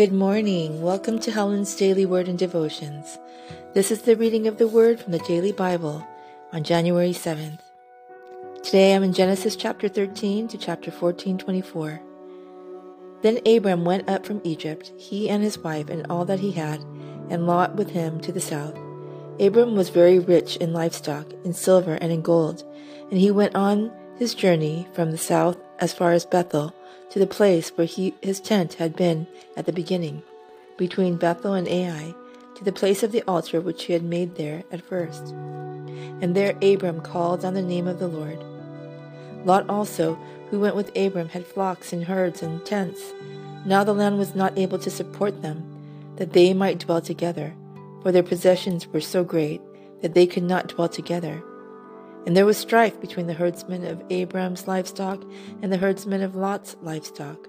Good morning. Welcome to Helen's Daily Word and Devotions. This is the reading of the Word from the Daily Bible on January 7th. Today I'm in Genesis chapter 13 to chapter 14, 24. Then Abram went up from Egypt, he and his wife and all that he had, and Lot with him to the south. Abram was very rich in livestock, in silver, and in gold, and he went on his journey from the south as far as Bethel to the place where he, his tent had been at the beginning, between Bethel and Ai, to the place of the altar which he had made there at first. And there Abram called on the name of the Lord. Lot also, who went with Abram, had flocks and herds and tents. Now the land was not able to support them, that they might dwell together, for their possessions were so great that they could not dwell together. And there was strife between the herdsmen of Abram's livestock and the herdsmen of Lot's livestock.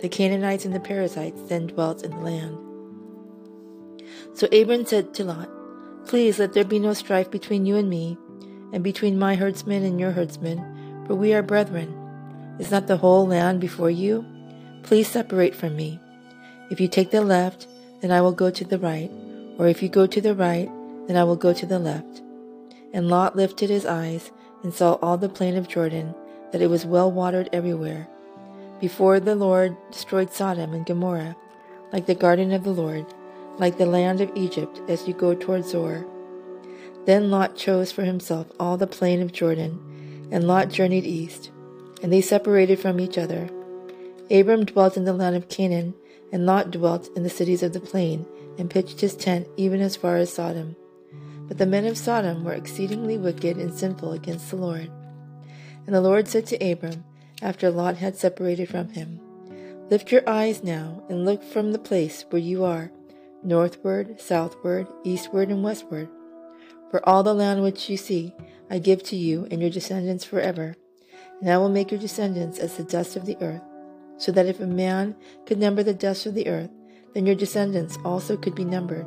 The Canaanites and the Perizzites then dwelt in the land. So Abram said to Lot, Please let there be no strife between you and me, and between my herdsmen and your herdsmen, for we are brethren. Is not the whole land before you? Please separate from me. If you take the left, then I will go to the right, or if you go to the right, then I will go to the left. And Lot lifted his eyes and saw all the plain of Jordan, that it was well watered everywhere. Before the Lord destroyed Sodom and Gomorrah, like the garden of the Lord, like the land of Egypt as you go toward Zoar. Then Lot chose for himself all the plain of Jordan, and Lot journeyed east, and they separated from each other. Abram dwelt in the land of Canaan, and Lot dwelt in the cities of the plain, and pitched his tent even as far as Sodom. But the men of Sodom were exceedingly wicked and sinful against the Lord. And the Lord said to Abram, after Lot had separated from him, Lift your eyes now, and look from the place where you are, northward, southward, eastward, and westward. For all the land which you see, I give to you and your descendants forever. And I will make your descendants as the dust of the earth, so that if a man could number the dust of the earth, then your descendants also could be numbered.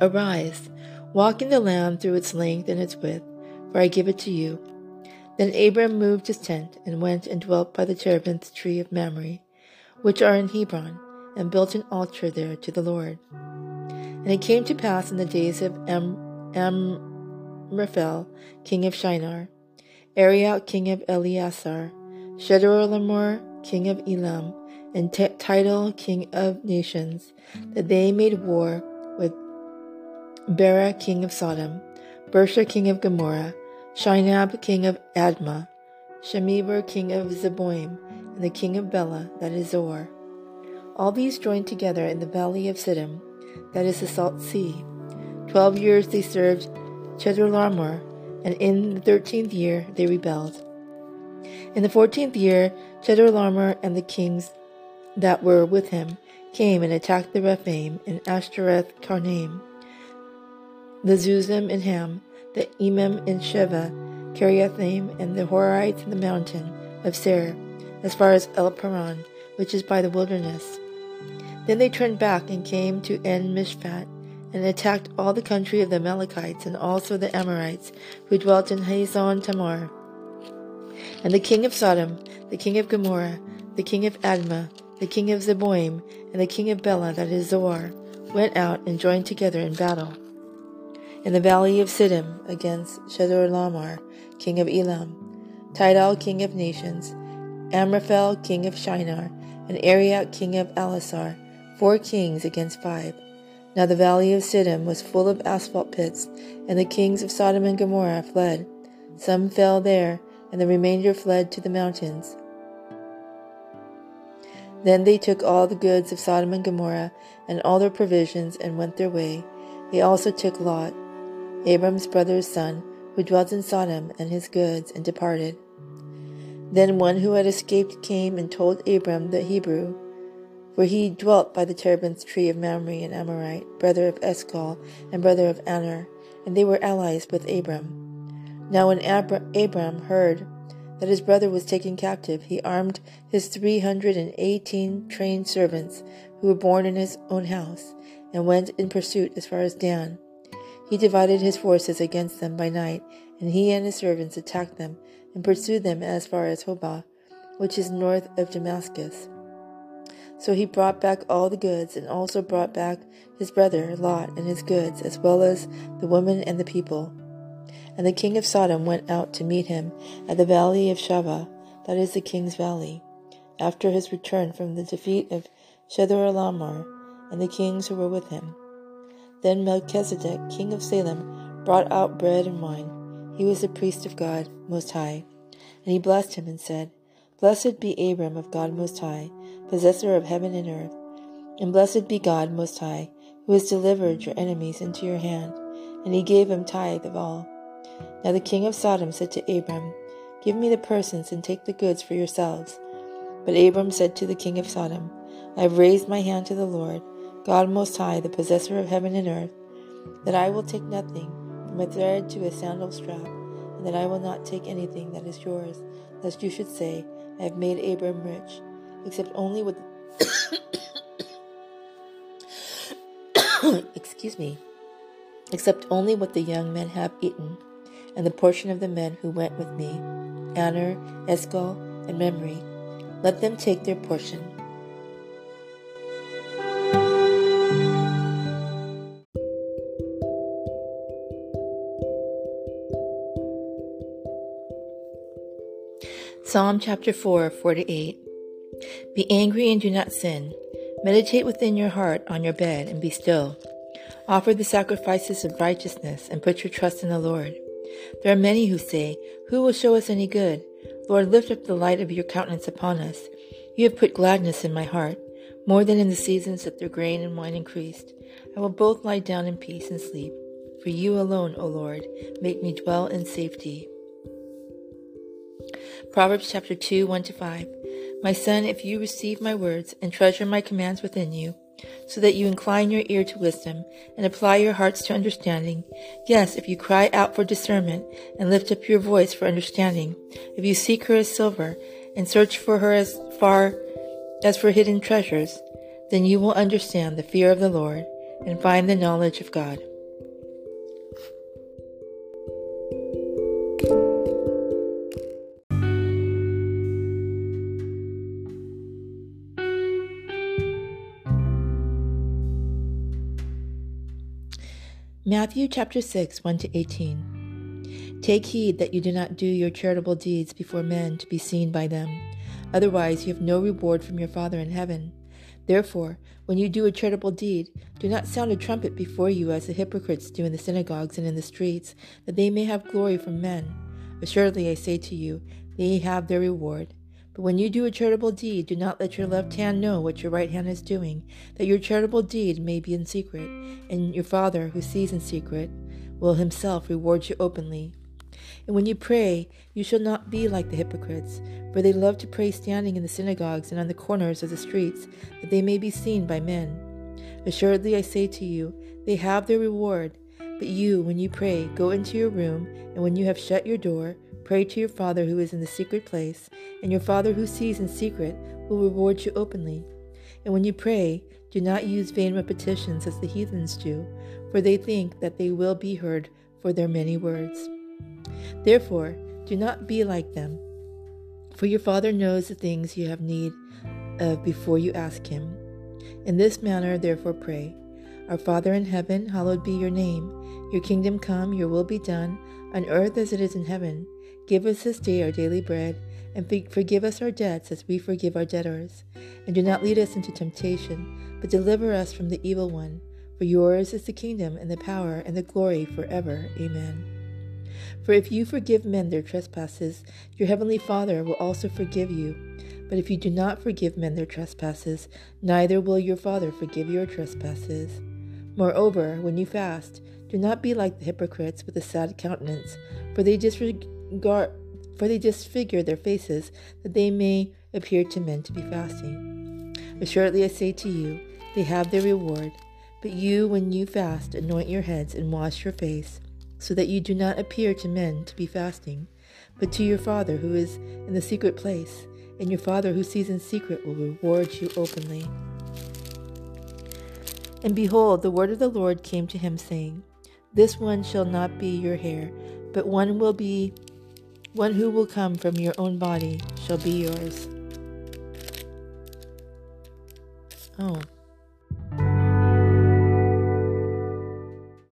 Arise, Walk in the land through its length and its width, for I give it to you. Then Abram moved his tent and went and dwelt by the terebinth tree of Mamre, which are in Hebron, and built an altar there to the Lord. And it came to pass in the days of Am- Amraphel, king of Shinar, Arioch, king of Ellasar, Chedorlaomer, king of Elam, and T- Tidal, king of nations, that they made war Bera king of Sodom, Birsha king of Gomorrah, Shinab king of Admah, Shemeber king of Zeboim, and the king of Bela, that is Zoar. All these joined together in the valley of Siddim, that is the salt sea. Twelve years they served Chedorlaomer, and in the thirteenth year they rebelled. In the fourteenth year, Chedorlaomer and the kings that were with him came and attacked the Rephaim and Ashtoreth Karnaim the Zuzim and Ham, the Emim and Shaveh, Kiriathaim, and the Horites in the mountain of Seir, as far as El Paran, which is by the wilderness. Then they turned back and came to En Mishpat, and attacked all the country of the Amalekites and also the Amorites, who dwelt in Hazon Tamar. And the king of Sodom, the king of Gomorrah, the king of Admah, the king of Zeboim, and the king of Bela, that is Zoar, went out and joined together in battle in the valley of Siddim against Chedorlaomer, king of Elam, Tidal, king of nations, Amraphel, king of Shinar, and Arioch, king of Ellasar, four kings against five. Now the valley of Siddim was full of asphalt pits, and the kings of Sodom and Gomorrah fled. Some fell there, and the remainder fled to the mountains. Then they took all the goods of Sodom and Gomorrah, and all their provisions, and went their way. They also took Lot, Abram's brother's son, who dwelt in Sodom, and his goods, and departed. Then one who had escaped came and told Abram the Hebrew, for he dwelt by the terebinth tree of Mamre an Amorite, brother of Eshcol, and brother of Aner, and they were allies with Abram. Now when Abram heard that his brother was taken captive, he armed his three hundred and eighteen trained servants who were born in his own house, and went in pursuit as far as Dan. He divided his forces against them by night, and he and his servants attacked them and pursued them as far as Hobah, which is north of Damascus. So he brought back all the goods, and also brought back his brother Lot and his goods, as well as the women and the people. And the king of Sodom went out to meet him at the valley of Shaveh, that is the king's valley, after his return from the defeat of Chedorlaomer and the kings who were with him. Then Melchizedek, king of Salem, brought out bread and wine. He was the priest of God Most High. And he blessed him and said, Blessed be Abram of God Most High possessor of heaven and earth. And blessed be God Most High, who has delivered your enemies into your hand. And he gave him tithe of all. Now the king of Sodom said to Abram, Give me the persons and take the goods for yourselves. But Abram said to the king of Sodom, I have raised my hand to the Lord, God Most High, the possessor of heaven and earth, that I will take nothing from a thread to a sandal strap, and that I will not take anything that is yours, lest you should say, I have made Abram rich except only with excuse me. Except only what the young men have eaten and the portion of the men who went with me Aner, Eshcol, and Mamre let them take their portion Psalm chapter 4, 4 to 8. Be angry and do not sin. Meditate within your heart on your bed and be still. Offer the sacrifices of righteousness and put your trust in the Lord. There are many who say, Who will show us any good? Lord, lift up the light of your countenance upon us. You have put gladness in my heart, more than in the seasons that their grain and wine increased. I will both lie down in peace and sleep. For you alone, O Lord, make me dwell in safety. Proverbs chapter 2, 1 to 5. My son, if you receive my words and treasure my commands within you, so that you incline your ear to wisdom and apply your hearts to understanding, yes, if you cry out for discernment and lift up your voice for understanding, if you seek her as silver and search for her as far as for hidden treasures, then you will understand the fear of the Lord and find the knowledge of God. Matthew chapter 6, 1 to 18. Take heed that you do not do your charitable deeds before men to be seen by them. Otherwise, you have no reward from your Father in heaven. Therefore, when you do a charitable deed, do not sound a trumpet before you as the hypocrites do in the synagogues and in the streets, that they may have glory from men. Assuredly, I say to you, they have their reward. But when you do a charitable deed, do not let your left hand know what your right hand is doing, that your charitable deed may be in secret, and your Father, who sees in secret, will himself reward you openly. And when you pray, you shall not be like the hypocrites, for they love to pray standing in the synagogues and on the corners of the streets, that they may be seen by men. Assuredly, I say to you, they have their reward. But you, when you pray, go into your room, and when you have shut your door, Pray to your Father who is in the secret place, and your Father who sees in secret will reward you openly. And when you pray, do not use vain repetitions as the heathens do, for they think that they will be heard for their many words. Therefore, do not be like them, for your Father knows the things you have need of before you ask Him. In this manner, therefore, pray Our Father in heaven, hallowed be your name. Your kingdom come, your will be done, on earth as it is in heaven. Give us this day our daily bread, and forgive us our debts as we forgive our debtors. And do not lead us into temptation, but deliver us from the evil one. For yours is the kingdom, and the power, and the glory forever. Amen. For if you forgive men their trespasses, your heavenly Father will also forgive you. But if you do not forgive men their trespasses, neither will your Father forgive your trespasses. Moreover, when you fast, do not be like the hypocrites with a sad countenance, for they disregard guard, for they disfigure their faces, that they may appear to men to be fasting. Assuredly I say to you, they have their reward. But you, when you fast, anoint your heads and wash your face, so that you do not appear to men to be fasting, but to your Father who is in the secret place, and your Father who sees in secret will reward you openly. And behold, the word of the Lord came to him, saying, This one shall not be your heir, but one will be one who will come from your own body shall be yours. Oh.